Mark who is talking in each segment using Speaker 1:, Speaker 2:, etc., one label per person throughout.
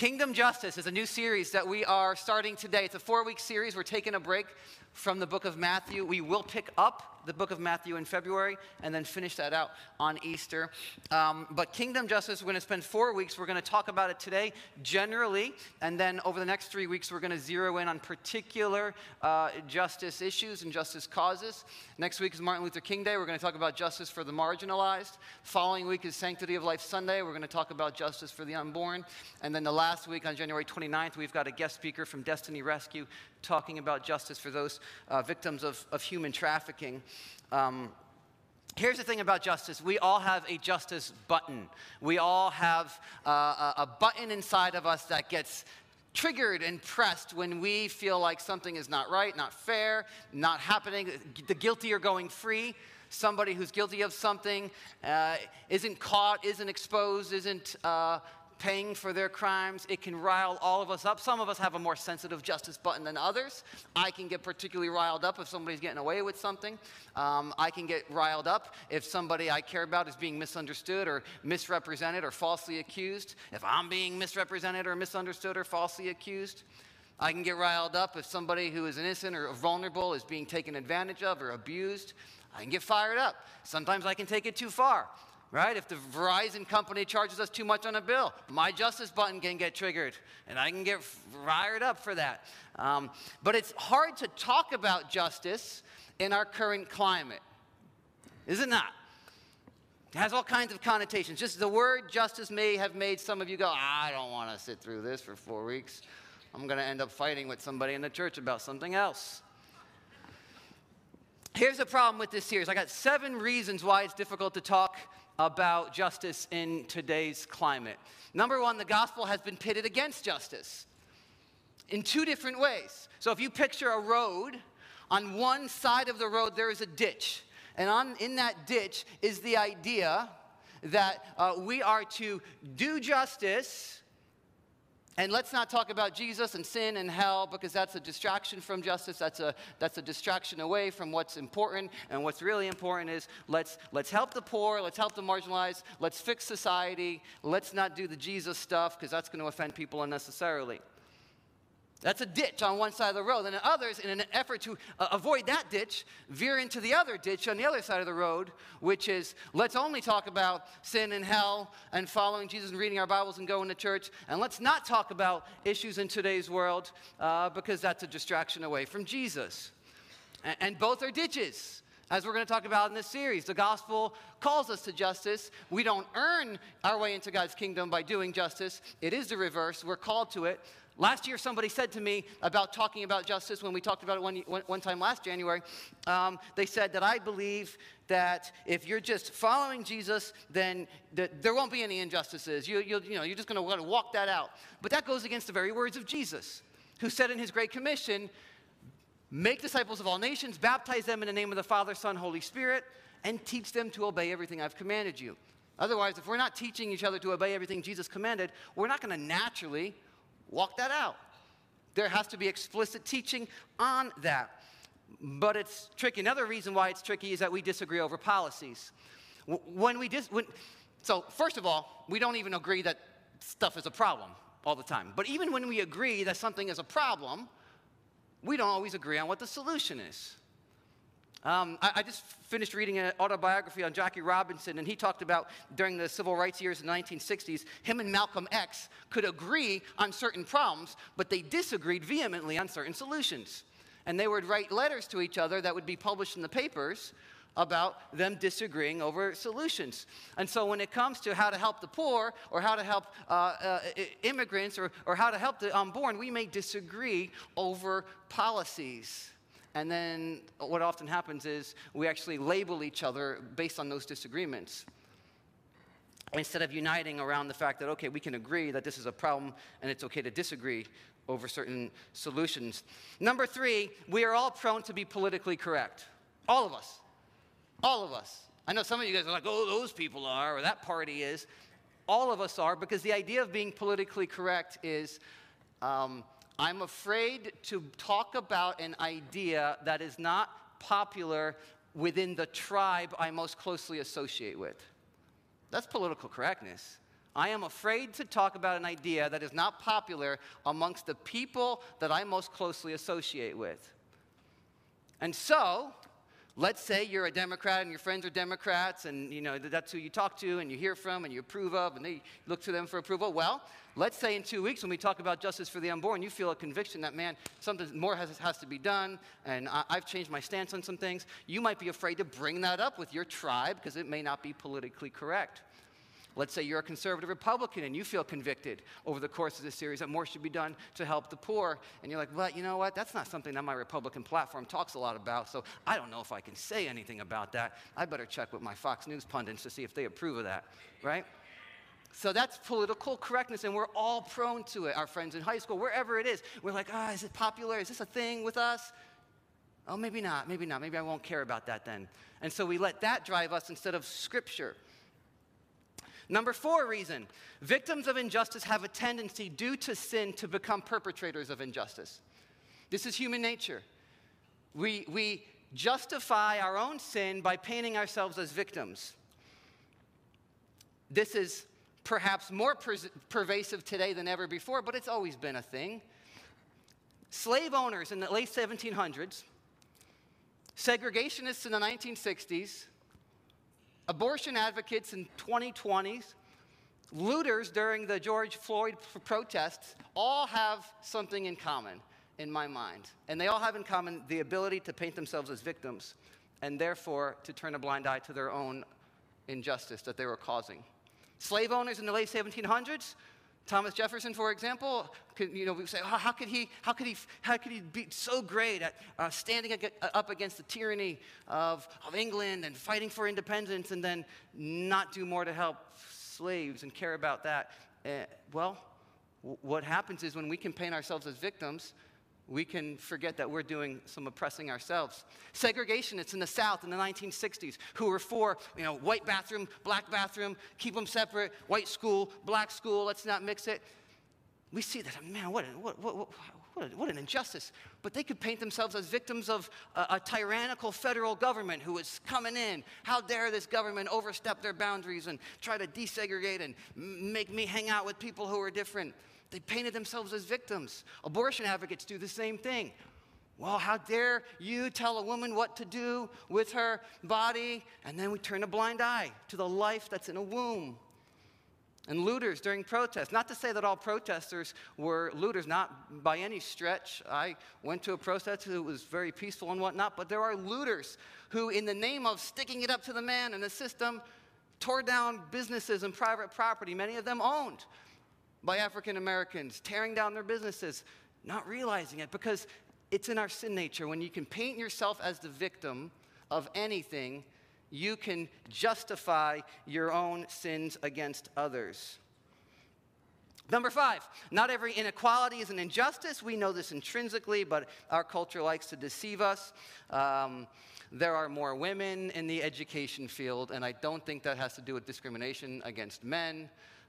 Speaker 1: Kingdom Justice is a new series that we are starting today. It's a four week series. We're taking a break from the book of Matthew. We will pick up the book of Matthew in February and then finish that out on Easter. Um, but Kingdom Justice, we're going to spend four weeks. We're going to talk about it today generally, and then over the next three weeks, we're going to zero in on particular uh, justice issues and justice causes. Next week is Martin Luther King Day. We're going to talk about justice for the marginalized. Following week is Sanctity of Life Sunday. We're going to talk about justice for the unborn. And then the last week on January 29th, we've got a guest speaker from Destiny Rescue talking about justice for those uh, victims of, of human trafficking. Um, Here's the thing about justice. We all have a justice button. We all have uh, a button inside of us that gets triggered and pressed when we feel like something is not right, not fair, not happening. The guilty are going free. Somebody who's guilty of something uh, isn't caught, isn't exposed, isn't uh, paying for their crimes. It can rile all of us up. Some of us have a more sensitive justice button than others. I can get particularly riled up if somebody's getting away with something. Um, I can get riled up if somebody I care about is being misunderstood or misrepresented or falsely accused. If I'm being misrepresented or misunderstood or falsely accused. I can get riled up if somebody who is innocent or vulnerable is being taken advantage of or abused. I can get fired up. Sometimes I can take it too far right? If the Verizon company charges us too much on a bill, my justice button can get triggered, and I can get fired up for that. Um, but it's hard to talk about justice in our current climate, is it not? It has all kinds of connotations. Just the word justice may have made some of you go, I don't want to sit through this for four weeks. I'm going to end up fighting with somebody in the church about something else. Here's the problem with this series. I got seven reasons why it's difficult to talk about justice in today's climate. Number one, the gospel has been pitted against justice in two different ways. So if you picture a road, on one side of the road there is a ditch. And on, in that ditch is the idea that uh, we are to do justice and let's not talk about Jesus and sin and hell because that's a distraction from justice. That's a, that's a distraction away from what's important. And what's really important is let's, let's help the poor, let's help the marginalized, let's fix society, let's not do the Jesus stuff because that's going to offend people unnecessarily. That's a ditch on one side of the road. And others, in an effort to uh, avoid that ditch, veer into the other ditch on the other side of the road, which is let's only talk about sin and hell and following Jesus and reading our Bibles and going to church. And let's not talk about issues in today's world uh, because that's a distraction away from Jesus. And, and both are ditches. As we're going to talk about in this series, the gospel calls us to justice. We don't earn our way into God's kingdom by doing justice. It is the reverse. We're called to it. Last year, somebody said to me about talking about justice when we talked about it one, one, time last January. Um, they said that I believe that if you're just following Jesus, then the, there won't be any injustices. You, you, you know, you're just going to walk that out. But that goes against the very words of Jesus, who said in his Great Commission, Make disciples of all nations, baptize them in the name of the Father, Son, Holy Spirit, and teach them to obey everything I've commanded you. Otherwise, if we're not teaching each other to obey everything Jesus commanded, we're not going to naturally walk that out. There has to be explicit teaching on that. But it's tricky. Another reason why it's tricky is that we disagree over policies. When we dis- when, so, first of all, we don't even agree that stuff is a problem all the time. But even when we agree that something is a problem, we don't always agree on what the solution is. Um, I, I, just finished reading an autobiography on Jackie Robinson, and he talked about during the civil rights years in the 1960s, him and Malcolm X could agree on certain problems, but they disagreed vehemently on certain solutions. And they would write letters to each other that would be published in the papers about them disagreeing over solutions. And so when it comes to how to help the poor or how to help uh, uh, immigrants or, or how to help the unborn, we may disagree over policies. And then what often happens is we actually label each other based on those disagreements. Instead of uniting around the fact that, okay, we can agree that this is a problem and it's okay to disagree over certain solutions. Number three, we are all prone to be politically correct. All of us. All of us. I know some of you guys are like, oh, those people are, or that party is. All of us are, because the idea of being politically correct is um, I'm afraid to talk about an idea that is not popular within the tribe I most closely associate with. That's political correctness. I am afraid to talk about an idea that is not popular amongst the people that I most closely associate with. And so, let's say you're a Democrat and your friends are Democrats and you know that's who you talk to and you hear from and you approve of and they look to them for approval. Well, let's say in two weeks when we talk about justice for the unborn, you feel a conviction that man, something more has, has to be done and I, I've changed my stance on some things. You might be afraid to bring that up with your tribe because it may not be politically correct. Let's say you're a conservative Republican and you feel convicted over the course of this series that more should be done to help the poor. And you're like, well, you know what? That's not something that my Republican platform talks a lot about, so I don't know if I can say anything about that. I better check with my Fox News pundits to see if they approve of that, right? So that's political correctness, and we're all prone to it. Our friends in high school, wherever it is, we're like, ah, oh, is it popular? Is this a thing with us? Oh, maybe not, maybe not. Maybe I won't care about that then. And so we let that drive us instead of Scripture. Number four reason victims of injustice have a tendency, due to sin, to become perpetrators of injustice. This is human nature. We, we justify our own sin by painting ourselves as victims. This is perhaps more per- pervasive today than ever before, but it's always been a thing. Slave owners in the late 1700s, segregationists in the 1960s, abortion advocates in 2020s, looters during the George Floyd protests all have something in common in my mind. And they all have in common the ability to paint themselves as victims and therefore to turn a blind eye to their own injustice that they were causing. Slave owners in the late 1700s Thomas Jefferson, for example, could, you know, we say, how could he, how could he, how could he be so great at uh, standing ag- up against the tyranny of, of England and fighting for independence and then not do more to help slaves and care about that? Uh, well, w- what happens is when we can paint ourselves as victims, we can forget that we're doing some oppressing ourselves. Segregationists in the South in the 1960s who were for, you know, white bathroom, black bathroom, keep them separate, white school, black school, let's not mix it. We see that, man, what, what, what, what, what an injustice. But they could paint themselves as victims of a, a tyrannical federal government who is coming in. How dare this government overstep their boundaries and try to desegregate and make me hang out with people who are different? They painted themselves as victims. Abortion advocates do the same thing. Well, how dare you tell a woman what to do with her body? And then we turn a blind eye to the life that's in a womb. And looters during protests. Not to say that all protesters were looters, not by any stretch. I went to a protest that was very peaceful and whatnot, but there are looters who, in the name of sticking it up to the man and the system, tore down businesses and private property, many of them owned by African Americans, tearing down their businesses, not realizing it because it's in our sin nature. When you can paint yourself as the victim of anything, you can justify your own sins against others. Number five, not every inequality is an injustice. We know this intrinsically, but our culture likes to deceive us. Um, there are more women in the education field, and I don't think that has to do with discrimination against men.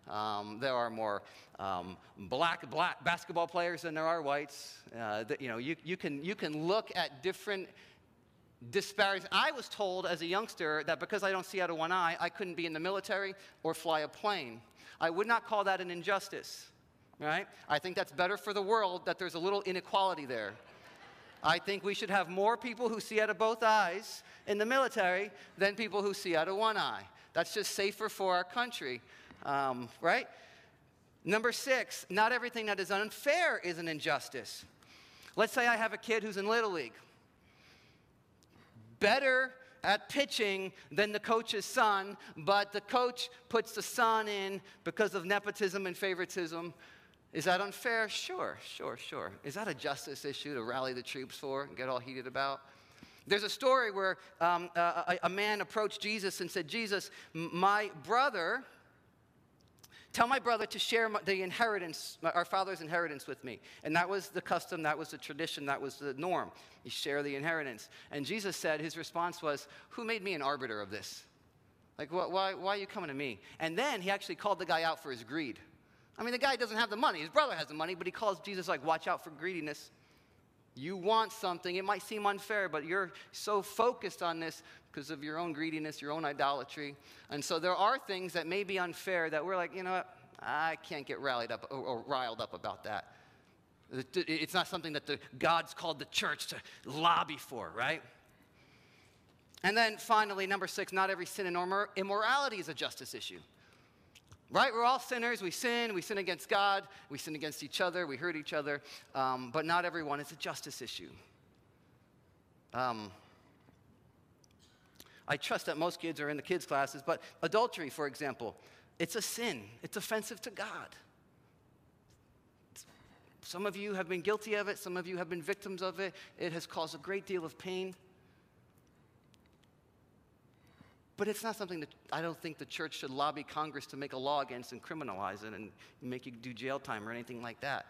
Speaker 1: Um, there are more um, black, black basketball players than there are whites. Uh, that, you know, you, you, can, you can look at different disparities. I was told as a youngster that because I don't see out of one eye, I couldn't be in the military or fly a plane. I would not call that an injustice, right? I think that's better for the world that there's a little inequality there. I think we should have more people who see out of both eyes in the military than people who see out of one eye. That's just safer for our country um, right? Number six, not everything that is unfair is an injustice. Let's say I have a kid who's in Little League. Better at pitching than the coach's son, but the coach puts the son in because of nepotism and favoritism. Is that unfair? Sure, sure, sure. Is that a justice issue to rally the troops for and get all heated about? There's a story where um, a, a, man approached Jesus and said, Jesus, my brother, Tell my brother to share the inheritance, our father's inheritance with me. And that was the custom, that was the tradition, that was the norm. You share the inheritance. And Jesus said, his response was, Who made me an arbiter of this? Like, why, why are you coming to me? And then he actually called the guy out for his greed. I mean, the guy doesn't have the money. His brother has the money, but he calls Jesus, like, watch out for greediness. You want something, it might seem unfair, but you're so focused on this because of your own greediness, your own idolatry. And so there are things that may be unfair that we're like, you know what, I can't get rallied up or, riled up about that. It's not something that the God's called the church to lobby for, right? And then finally, number six, not every sin and immorality is a justice issue. Right? We're all sinners. We sin. We sin against God. We sin against each other. We hurt each other. Um, but not everyone is a justice issue. Um, I trust that most kids are in the kids' classes, but adultery, for example, it's a sin. It's offensive to God. Some of you have been guilty of it, some of you have been victims of it. It has caused a great deal of pain. But it's not something that I don't think the church should lobby Congress to make a law against and criminalize it and make you do jail time or anything like that.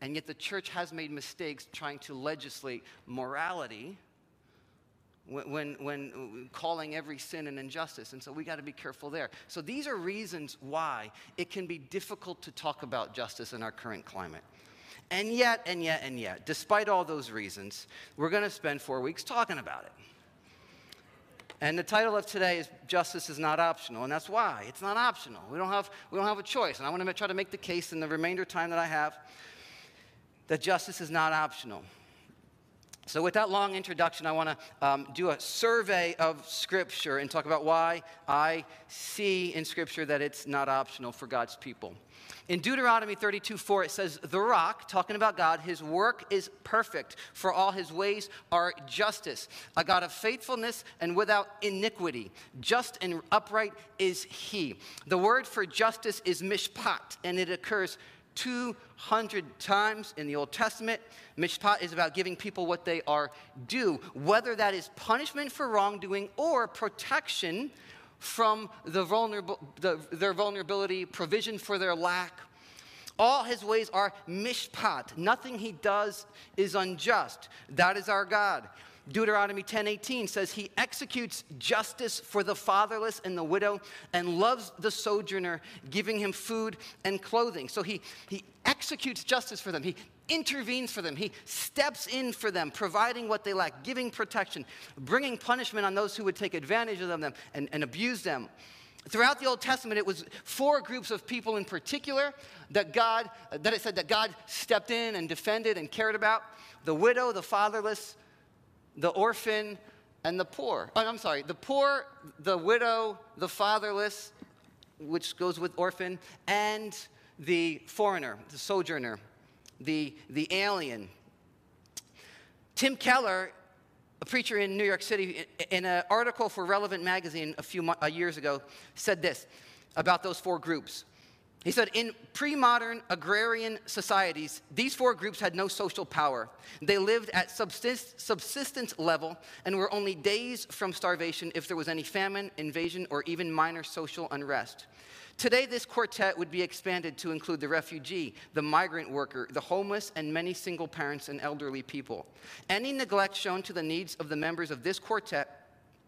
Speaker 1: And yet the church has made mistakes trying to legislate morality when, when, calling every sin an injustice. And so we got to be careful there. So these are reasons why it can be difficult to talk about justice in our current climate. And yet, and yet, and yet, despite all those reasons, we're going to spend four weeks talking about it. And the title of today is Justice is Not Optional, and that's why. It's not optional. We don't have, we don't have a choice. And I want to try to make the case in the remainder time that I have that justice is not optional. So, with that long introduction, I want to um, do a survey of Scripture and talk about why I see in Scripture that it's not optional for God's people. In Deuteronomy 32 4, it says, The rock, talking about God, his work is perfect, for all his ways are justice, a God of faithfulness and without iniquity. Just and upright is he. The word for justice is mishpat, and it occurs 200 times in the Old Testament. Mishpat is about giving people what they are due, whether that is punishment for wrongdoing or protection from the vulnerable, the, their vulnerability, provision for their lack. All his ways are mishpat. Nothing he does is unjust. That is our God. Deuteronomy 10:18 says he executes justice for the fatherless and the widow and loves the sojourner, giving him food and clothing. So he, he executes justice for them. He intervenes for them. He steps in for them, providing what they lack, giving protection, bringing punishment on those who would take advantage of them and, and abuse them. Throughout the Old Testament, it was four groups of people in particular that God, that it said that God stepped in and defended and cared about the widow, the fatherless, the orphan, and the poor. Oh, I'm sorry, the poor, the widow, the fatherless, which goes with orphan, and the foreigner, the sojourner, the, the alien. Tim Keller, a preacher in New York City, in an article for Relevant Magazine a few uh, years ago, said this about those four groups. He said, in pre modern agrarian societies, these four groups had no social power. They lived at subsist- subsistence level and were only days from starvation if there was any famine, invasion, or even minor social unrest. Today, this quartet would be expanded to include the refugee, the migrant worker, the homeless, and many single parents and elderly people. Any neglect shown to the needs of the members of this quartet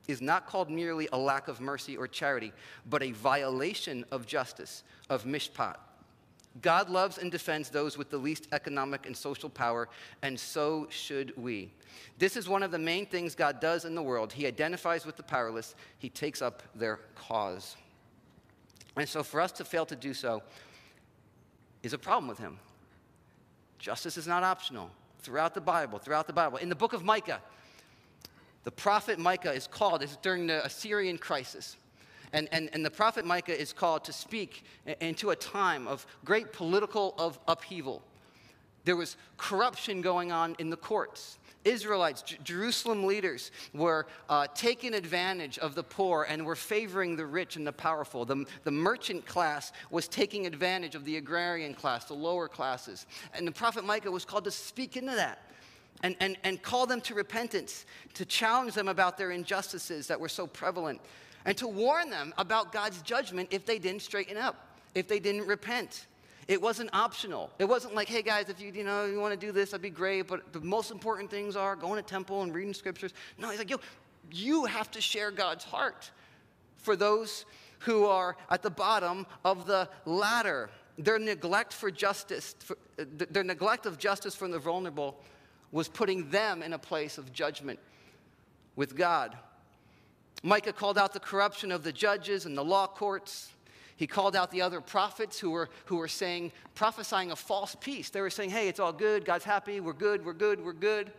Speaker 1: is not called merely a lack of mercy or charity, but a violation of justice, of mishpat. God loves and defends those with the least economic and social power, and so should we. This is one of the main things God does in the world. He identifies with the powerless, He takes up their cause. And so for us to fail to do so is a problem with him. Justice is not optional. Throughout the Bible, throughout the Bible. In the book of Micah, the prophet Micah is called, it's during the Assyrian crisis. And, and, and the prophet Micah is called to speak into a time of great political of upheaval. There was corruption going on in the courts. Israelites, J- Jerusalem leaders, were uh, taking advantage of the poor and were favoring the rich and the powerful. The, the merchant class was taking advantage of the agrarian class, the lower classes. And the prophet Micah was called to speak into that. And, and, and call them to repentance, to challenge them about their injustices that were so prevalent, and to warn them about God's judgment if they didn't straighten up, if they didn't repent. It wasn't optional. It wasn't like, hey guys, if you, you know, you want to do this, that'd be great, but the most important things are going to temple and reading scriptures. No, he's like, yo, you have to share God's heart for those who are at the bottom of the ladder. Their neglect for justice, for, uh, their neglect of justice from the vulnerable was putting them in a place of judgment with God. Micah called out the corruption of the judges and the law courts. He called out the other prophets who were, who were saying, prophesying a false peace. They were saying, hey, it's all good, God's happy, we're good, we're good, we're good,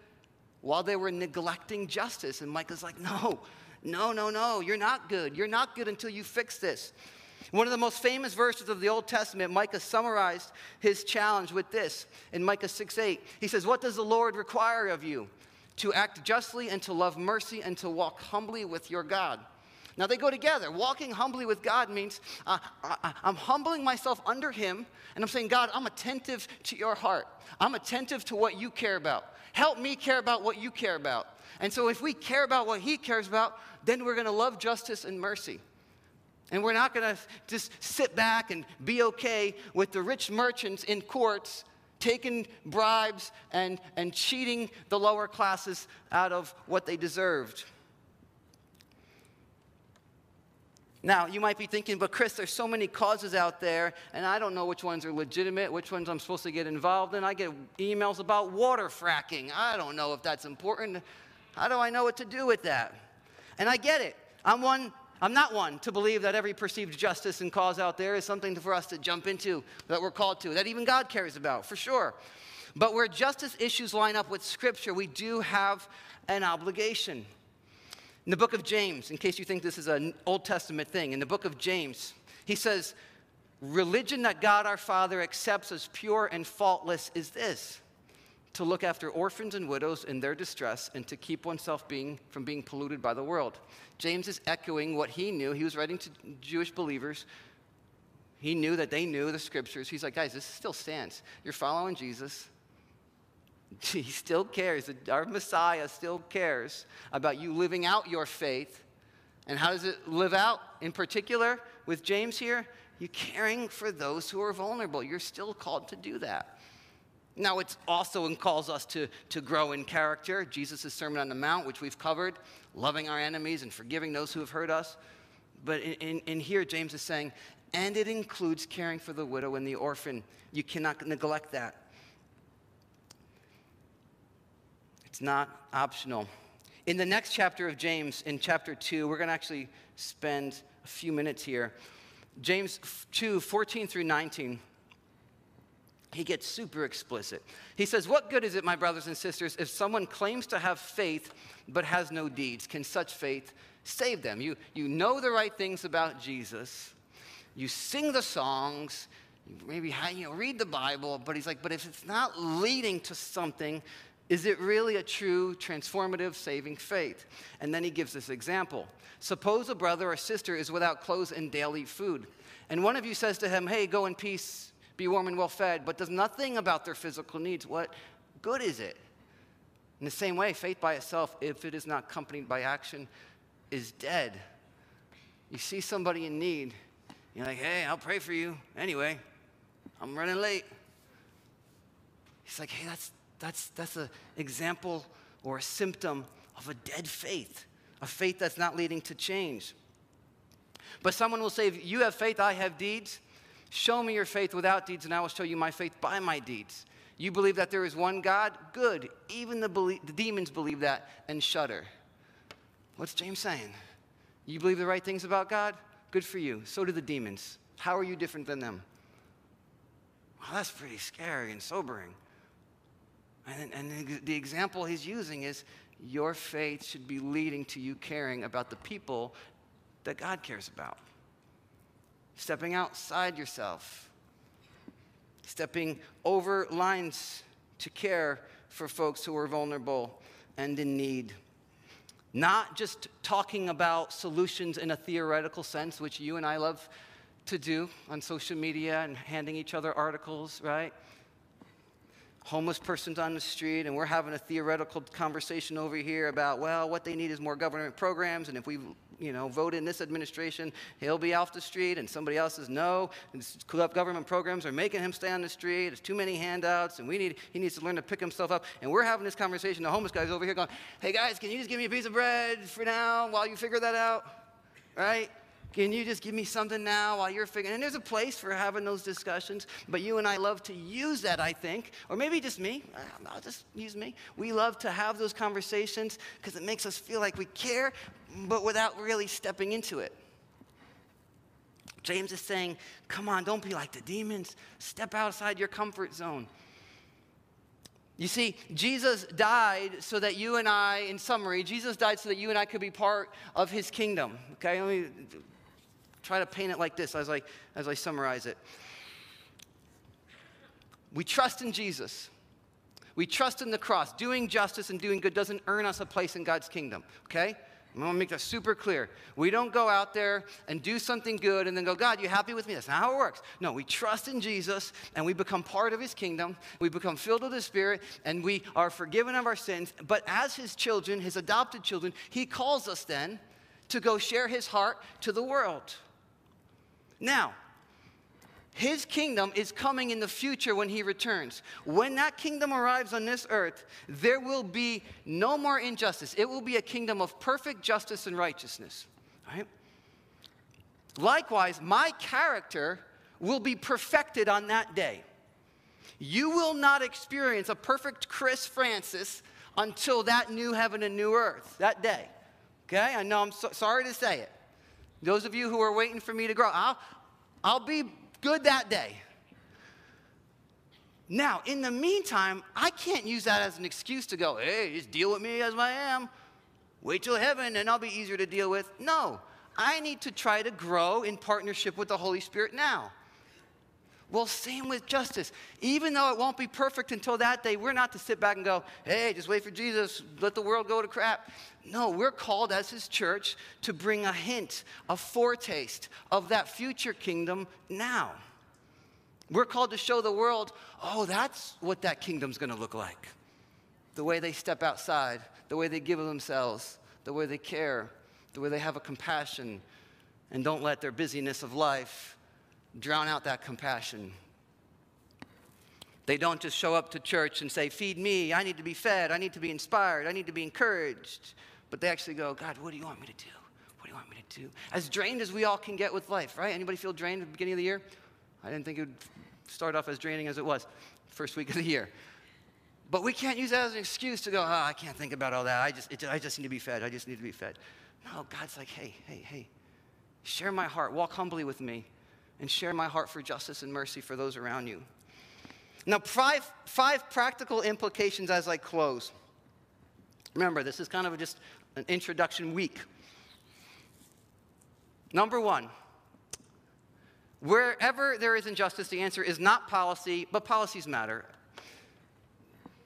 Speaker 1: while they were neglecting justice. And Micah's like, no, no, no, no, you're not good. You're not good until you fix this. One of the most famous verses of the Old Testament, Micah summarized his challenge with this in Micah 6 8. He says, What does the Lord require of you? To act justly and to love mercy and to walk humbly with your God. Now they go together. Walking humbly with God means uh, I, am humbling myself under Him and I'm saying, God, I'm attentive to your heart. I'm attentive to what you care about. Help me care about what you care about. And so if we care about what He cares about, then we're going to love justice and mercy. And we're not going to just sit back and be okay with the rich merchants in courts taking bribes and, and cheating the lower classes out of what they deserved. Now, you might be thinking, but Chris, there's so many causes out there, and I don't know which ones are legitimate, which ones I'm supposed to get involved in. I get emails about water fracking. I don't know if that's important. How do I know what to do with that? And I get it. I'm one I'm not one to believe that every perceived justice and cause out there is something for us to jump into, that we're called to, that even God cares about, for sure. But where justice issues line up with Scripture, we do have an obligation. In the book of James, in case you think this is an Old Testament thing, in the book of James, he says, Religion that God our Father accepts as pure and faultless is this to look after orphans and widows in their distress and to keep oneself being, from being polluted by the world. James is echoing what he knew. He was writing to Jewish believers. He knew that they knew the scriptures. He's like, guys, this still stands. You're following Jesus. He still cares. Our Messiah still cares about you living out your faith. And how does it live out in particular with James here? You're caring for those who are vulnerable. You're still called to do that. Now, it also calls us to, to grow in character. Jesus' Sermon on the Mount, which we've covered, loving our enemies and forgiving those who have hurt us. But in, in, in here, James is saying, and it includes caring for the widow and the orphan. You cannot neglect that. It's not optional. In the next chapter of James, in chapter 2, we're going to actually spend a few minutes here. James 2 14 through 19 he gets super explicit. He says, What good is it, my brothers and sisters, if someone claims to have faith but has no deeds? Can such faith save them? You, you know the right things about Jesus, you sing the songs, maybe you know, read the Bible, but he's like, But if it's not leading to something, is it really a true, transformative, saving faith? And then he gives this example. Suppose a brother or sister is without clothes and daily food, and one of you says to him, Hey, go in peace, be warm and well fed, but does nothing about their physical needs. What good is it? In the same way, faith by itself, if it is not accompanied by action, is dead. You see somebody in need, you're like, Hey, I'll pray for you. Anyway, I'm running late. He's like, Hey, that's that's, that's an example or a symptom of a dead faith, a faith that's not leading to change. But someone will say, You have faith, I have deeds. Show me your faith without deeds, and I will show you my faith by my deeds. You believe that there is one God? Good. Even the, belie- the demons believe that and shudder. What's James saying? You believe the right things about God? Good for you. So do the demons. How are you different than them? Well, that's pretty scary and sobering. And, and the example he's using is your faith should be leading to you caring about the people that God cares about. Stepping outside yourself, stepping over lines to care for folks who are vulnerable and in need. Not just talking about solutions in a theoretical sense, which you and I love to do on social media and handing each other articles, right? homeless person's on the street and we're having a theoretical conversation over here about well what they need is more government programs and if we you know vote in this administration he'll be off the street and somebody else says no government programs are making him stay on the street there's too many handouts and we need he needs to learn to pick himself up. And we're having this conversation the homeless guy's over here going hey guys can you just give me a piece of bread for now while you figure that out? Right Can you just give me something now while you're figuring? And there's a place for having those discussions, but you and I love to use that, I think, or maybe just me. I'll just use me. We love to have those conversations because it makes us feel like we care, but without really stepping into it. James is saying, come on, don't be like the demons. Step outside your comfort zone. You see, Jesus died so that you and I, in summary, Jesus died so that you and I could be part of his kingdom. Okay, let me try to paint it like this as I, as I summarize it. We trust in Jesus. We trust in the cross. Doing justice and doing good doesn't earn us a place in God's kingdom, okay? I'm gonna make that super clear. We don't go out there and do something good and then go, God, you happy with me? That's not how it works. No, we trust in Jesus and we become part of his kingdom. We become filled with the Spirit and we are forgiven of our sins. But as his children, his adopted children, he calls us then to go share his heart to the world. Now, his kingdom is coming in the future when he returns. When that kingdom arrives on this earth, there will be no more injustice. It will be a kingdom of perfect justice and righteousness. Right? Likewise, my character will be perfected on that day. You will not experience a perfect Chris Francis until that new heaven and new earth, that day. Okay? I know I'm so, sorry to say it. Those of you who are waiting for me to grow, I'll, I'll be good that day. Now, in the meantime, I can't use that as an excuse to go, hey, just deal with me as I am. Wait till heaven and I'll be easier to deal with. No, I need to try to grow in partnership with the Holy Spirit now. Well, same with justice. Even though it won't be perfect until that day, we're not to sit back and go, hey, just wait for Jesus, let the world go to crap. No, we're called as his church to bring a hint, a foretaste of that future kingdom now. We're called to show the world, oh, that's what that kingdom's to look like. The way they step outside, the way they give of themselves, the way they care, the way they have a compassion and don't let their busyness of life drown out that compassion. They don't just show up to church and say, Feed me, I need to be fed, I need to be inspired, I need to be encouraged. But they actually go, God, what do you want me to do? What do you want me to do? As drained as we all can get with life, right? Anybody feel drained at the beginning of the year? I didn't think it would start off as draining as it was first week of the year. But we can't use that as an excuse to go, oh, I can't think about all that. I just, it, I just need to be fed. I just need to be fed. No, God's like, hey, hey, hey, share my heart. Walk humbly with me and share my heart for justice and mercy for those around you. Now, five, five practical implications as I close. Remember, this is kind of just an introduction week. Number one, wherever there is injustice, the answer is not policy, but policies matter.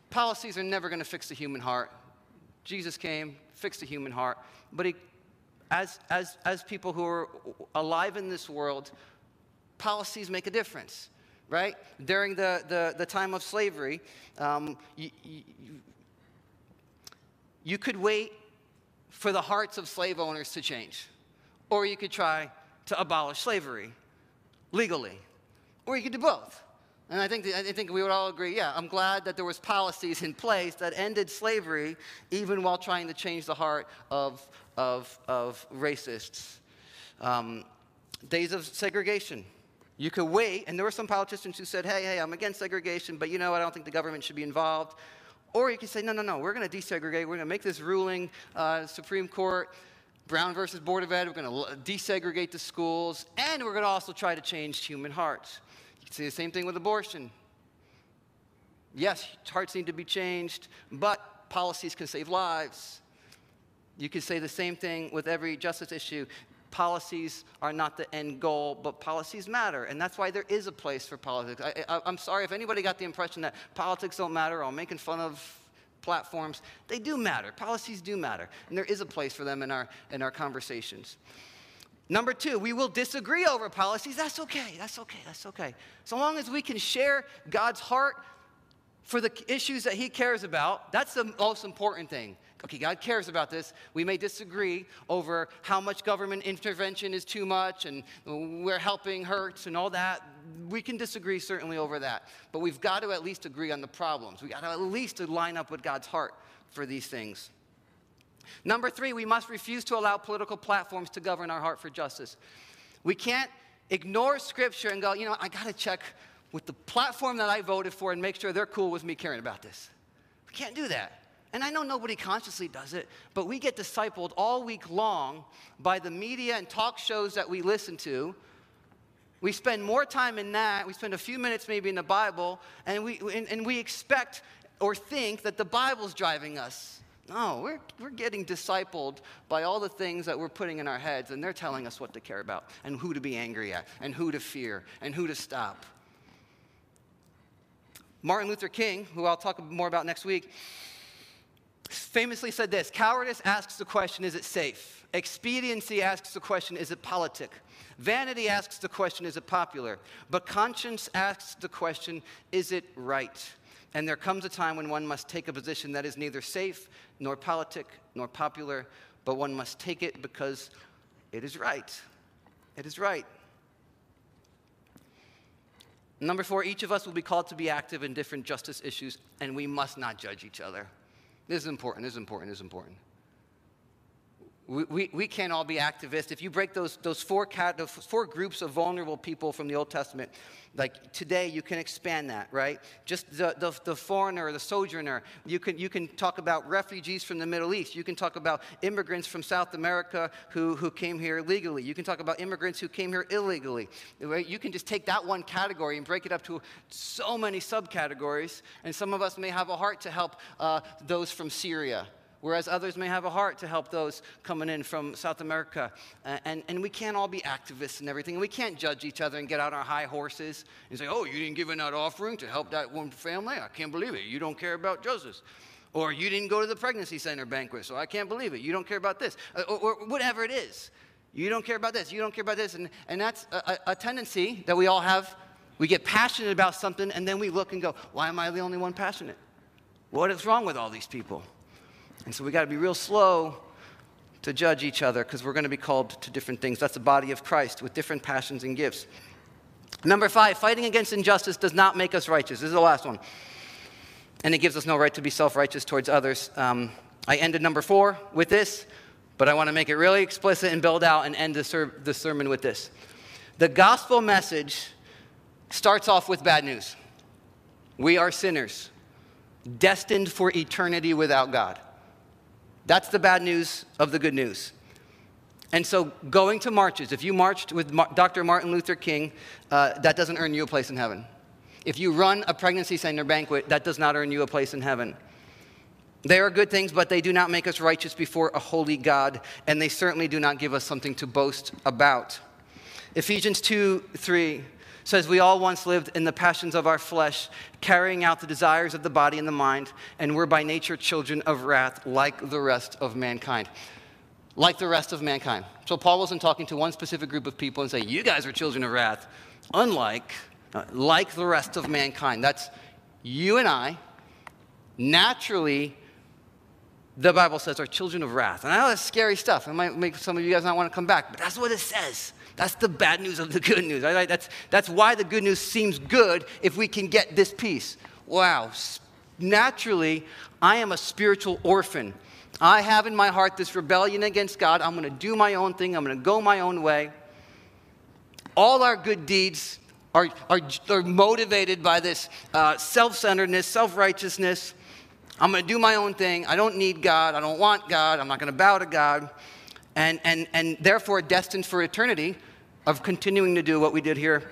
Speaker 1: Policies are never going to fix the human heart. Jesus came, fixed the human heart, but he, as, as, as people who are alive in this world, policies make a difference, right? During the, the, the time of slavery, um, you, you, you could wait for the hearts of slave owners to change, or you could try to abolish slavery legally, or you could do both. And I think, I think we would all agree, yeah, I'm glad that there was policies in place that ended slavery even while trying to change the heart of, of, of racists. Um, days of segregation. You could wait, and there were some politicians who said, hey, hey, I'm against segregation, but you know, I don't think the government should be involved. Or you could say, no, no, no, we're going to desegregate. We're going to make this ruling, uh, Supreme Court, Brown versus Board of Ed. We're going to desegregate the schools, and we're going to also try to change human hearts. You can say the same thing with abortion. Yes, hearts need to be changed, but policies can save lives. You could say the same thing with every justice issue policies are not the end goal, but policies matter. And that's why there is a place for politics. I, am sorry if anybody got the impression that politics don't matter or I'm making fun of platforms. They do matter. Policies do matter. And there is a place for them in our, in our conversations. Number two, we will disagree over policies. That's okay. That's okay. That's okay. So long as we can share God's heart for the issues that He cares about, that's the most important thing okay, God cares about this. We may disagree over how much government intervention is too much and where helping hurts and all that. We can disagree certainly over that. But we've got to at least agree on the problems. We've got to at least line up with God's heart for these things. Number three, we must refuse to allow political platforms to govern our heart for justice. We can't ignore Scripture and go, you know, I got to check with the platform that I voted for and make sure they're cool with me caring about this. We can't do that. And I know nobody consciously does it, but we get discipled all week long by the media and talk shows that we listen to. We spend more time in that. We spend a few minutes maybe in the Bible, and we, and, and we expect or think that the Bible's driving us. No, we're, we're getting discipled by all the things that we're putting in our heads, and they're telling us what to care about, and who to be angry at, and who to fear, and who to stop. Martin Luther King, who I'll talk more about next week, famously said this Cowardice asks the question, is it safe? Expediency asks the question, is it politic? Vanity asks the question, is it popular? But conscience asks the question, is it right? And there comes a time when one must take a position that is neither safe, nor politic, nor popular, but one must take it because it is right. It is right. Number four, each of us will be called to be active in different justice issues, and we must not judge each other. This is important, this is important, this is important. We, we, can't all be activists. If you break those, those, four those four groups of vulnerable people from the Old Testament, like today, you can expand that, right? Just the, the, the foreigner, the sojourner. You can, you can talk about refugees from the Middle East. You can talk about immigrants from South America who, who came here legally. You can talk about immigrants who came here illegally. Right? You can just take that one category and break it up to so many subcategories. And some of us may have a heart to help uh, those from Syria whereas others may have a heart to help those coming in from South America. and, and we can't all be activists and everything. And we can't judge each other and get out our high horses and say, oh, you didn't give that offering to help that one family? I can't believe it. You don't care about justice. Or you didn't go to the pregnancy center banquet, so I can't believe it. You don't care about this. Uh, or, or whatever it is. You don't care about this. You don't care about this. And, and that's a, a tendency that we all have. We get passionate about something, and then we look and go, why am I the only one passionate? What is wrong with all these people? And so we got to be real slow to judge each other because we're going to be called to different things. That's the body of Christ with different passions and gifts. Number five, fighting against injustice does not make us righteous. This is the last one. And it gives us no right to be self righteous towards others. Um, I ended number four with this, but I want to make it really explicit and build out and end the, ser- the sermon with this. The gospel message starts off with bad news. We are sinners, destined for eternity without God. That's the bad news of the good news. And so, going to marches, if you marched with Dr. Martin Luther King, uh, that doesn't earn you a place in heaven. If you run a pregnancy center banquet, that does not earn you a place in heaven. They are good things, but they do not make us righteous before a holy God, and they certainly do not give us something to boast about. Ephesians 2 3 says, We all once lived in the passions of our flesh, carrying out the desires of the body and the mind, and we're by nature children of wrath, like the rest of mankind. Like the rest of mankind. So Paul wasn't talking to one specific group of people and saying, You guys are children of wrath. Unlike, uh, like the rest of mankind. That's you and I, naturally, the Bible says, are children of wrath. And I know that's scary stuff. It might make some of you guys not want to come back, but that's what it says. That's the bad news of the good news. Right? That's, that's why the good news seems good if we can get this peace. Wow. Naturally, I am a spiritual orphan. I have in my heart this rebellion against God. I'm going to do my own thing, I'm going to go my own way. All our good deeds are, are, are motivated by this uh, self centeredness, self righteousness. I'm going to do my own thing. I don't need God. I don't want God. I'm not going to bow to God. And, and, and therefore, destined for eternity of continuing to do what we did here,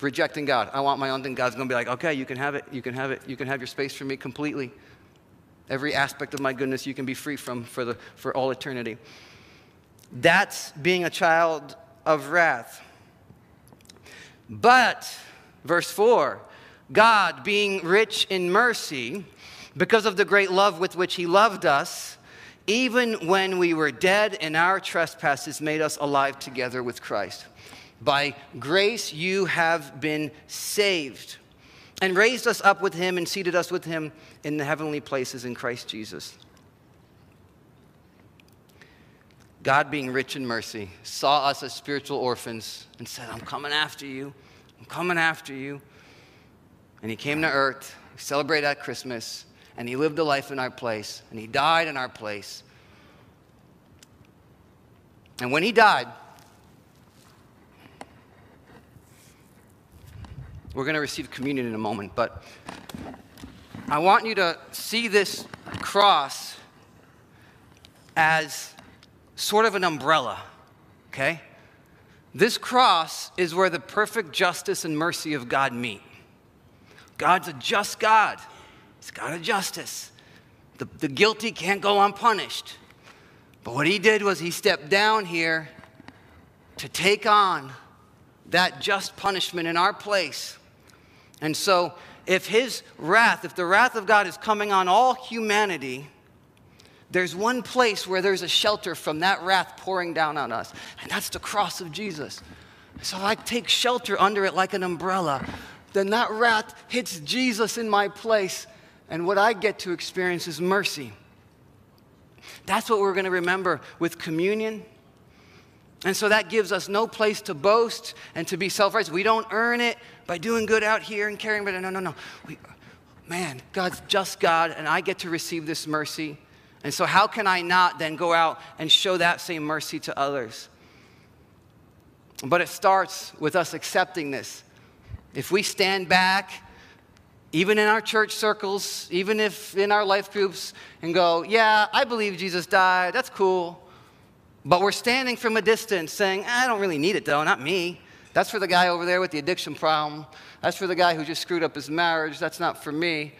Speaker 1: rejecting God. I want my own thing. God's going to be like, okay, you can have it. You can have it. You can have your space for me completely. Every aspect of my goodness you can be free from for, the, for all eternity. That's being a child of wrath. But, verse 4 God, being rich in mercy, because of the great love with which He loved us, even when we were dead in our trespasses, made us alive together with Christ. By grace you have been saved, and raised us up with him and seated us with him in the heavenly places in Christ Jesus. God, being rich in mercy, saw us as spiritual orphans and said, I'm coming after you. I'm coming after you. And he came to earth, We celebrated at Christmas, and he lived a life in our place, and he died in our place And when he died, we're going to receive communion in a moment, but I want you to see this cross as sort of an umbrella, okay? This cross is where the perfect justice and mercy of God meet. God's a just God, He's God of justice. The, the guilty can't go unpunished. But what He did was He stepped down here to take on that just punishment in our place. And so, if His wrath, if the wrath of God is coming on all humanity, there's one place where there's a shelter from that wrath pouring down on us, and that's the cross of Jesus. So I take shelter under it like an umbrella. Then that wrath hits Jesus in my place, and what I get to experience is mercy. That's what we're going to remember with communion. And so that gives us no place to boast and to be self righteous. We don't earn it by doing good out here and caring, but no, no, no. We, man, God's just God, and I get to receive this mercy. And so, how can I not then go out and show that same mercy to others? But it starts with us accepting this. If we stand back, even in our church circles, even if in our life groups, and go, Yeah, I believe Jesus died, that's cool. But we're standing from a distance saying, I don't really need it though, not me. That's for the guy over there with the addiction problem. That's for the guy who just screwed up his marriage. That's not for me.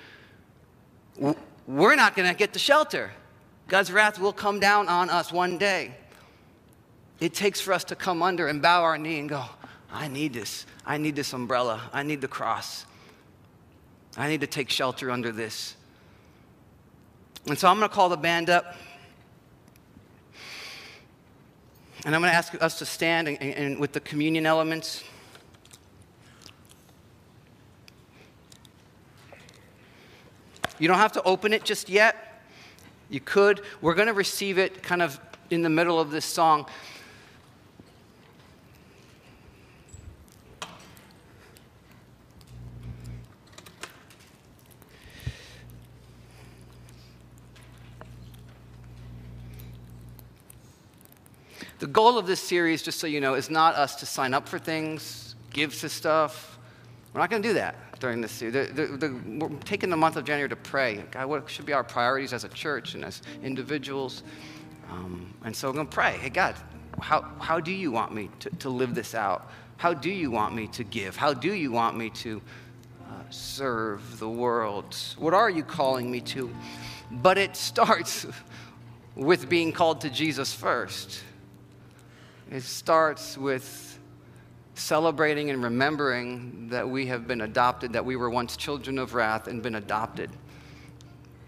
Speaker 1: We're not going to get the shelter. God's wrath will come down on us one day. It takes for us to come under and bow our knee and go, I need this. I need this umbrella. I need the cross. I need to take shelter under this. And so I'm going to call the band up. And I'm going to ask us to stand and, and with the communion elements. You don't have to open it just yet. You could. We're going to receive it kind of in the middle of this song. The goal of this series, just so you know, is not us to sign up for things, give to stuff. We're not going to do that during this series. The, the, the, we're taking the month of January to pray. God, what should be our priorities as a church and as individuals? Um, and so we're going to pray. Hey, God, how, how do you want me to, to live this out? How do you want me to give? How do you want me to uh, serve the world? What are you calling me to? But it starts with being called to Jesus first. It starts with celebrating and remembering that we have been adopted, that we were once children of wrath and been adopted.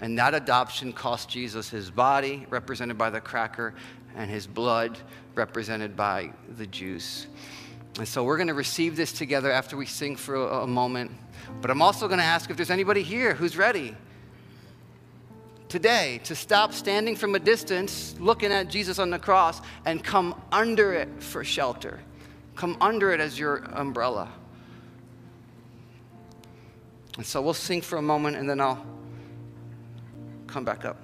Speaker 1: And that adoption cost Jesus his body, represented by the cracker, and his blood, represented by the juice. And so we're going to receive this together after we sing for a, a moment. But I'm also going to ask if there's anybody here who's ready today to stop standing from a distance, looking at Jesus on the cross, and come under it for shelter. Come under it as your umbrella. And so we'll sing for a moment and then I'll come back up.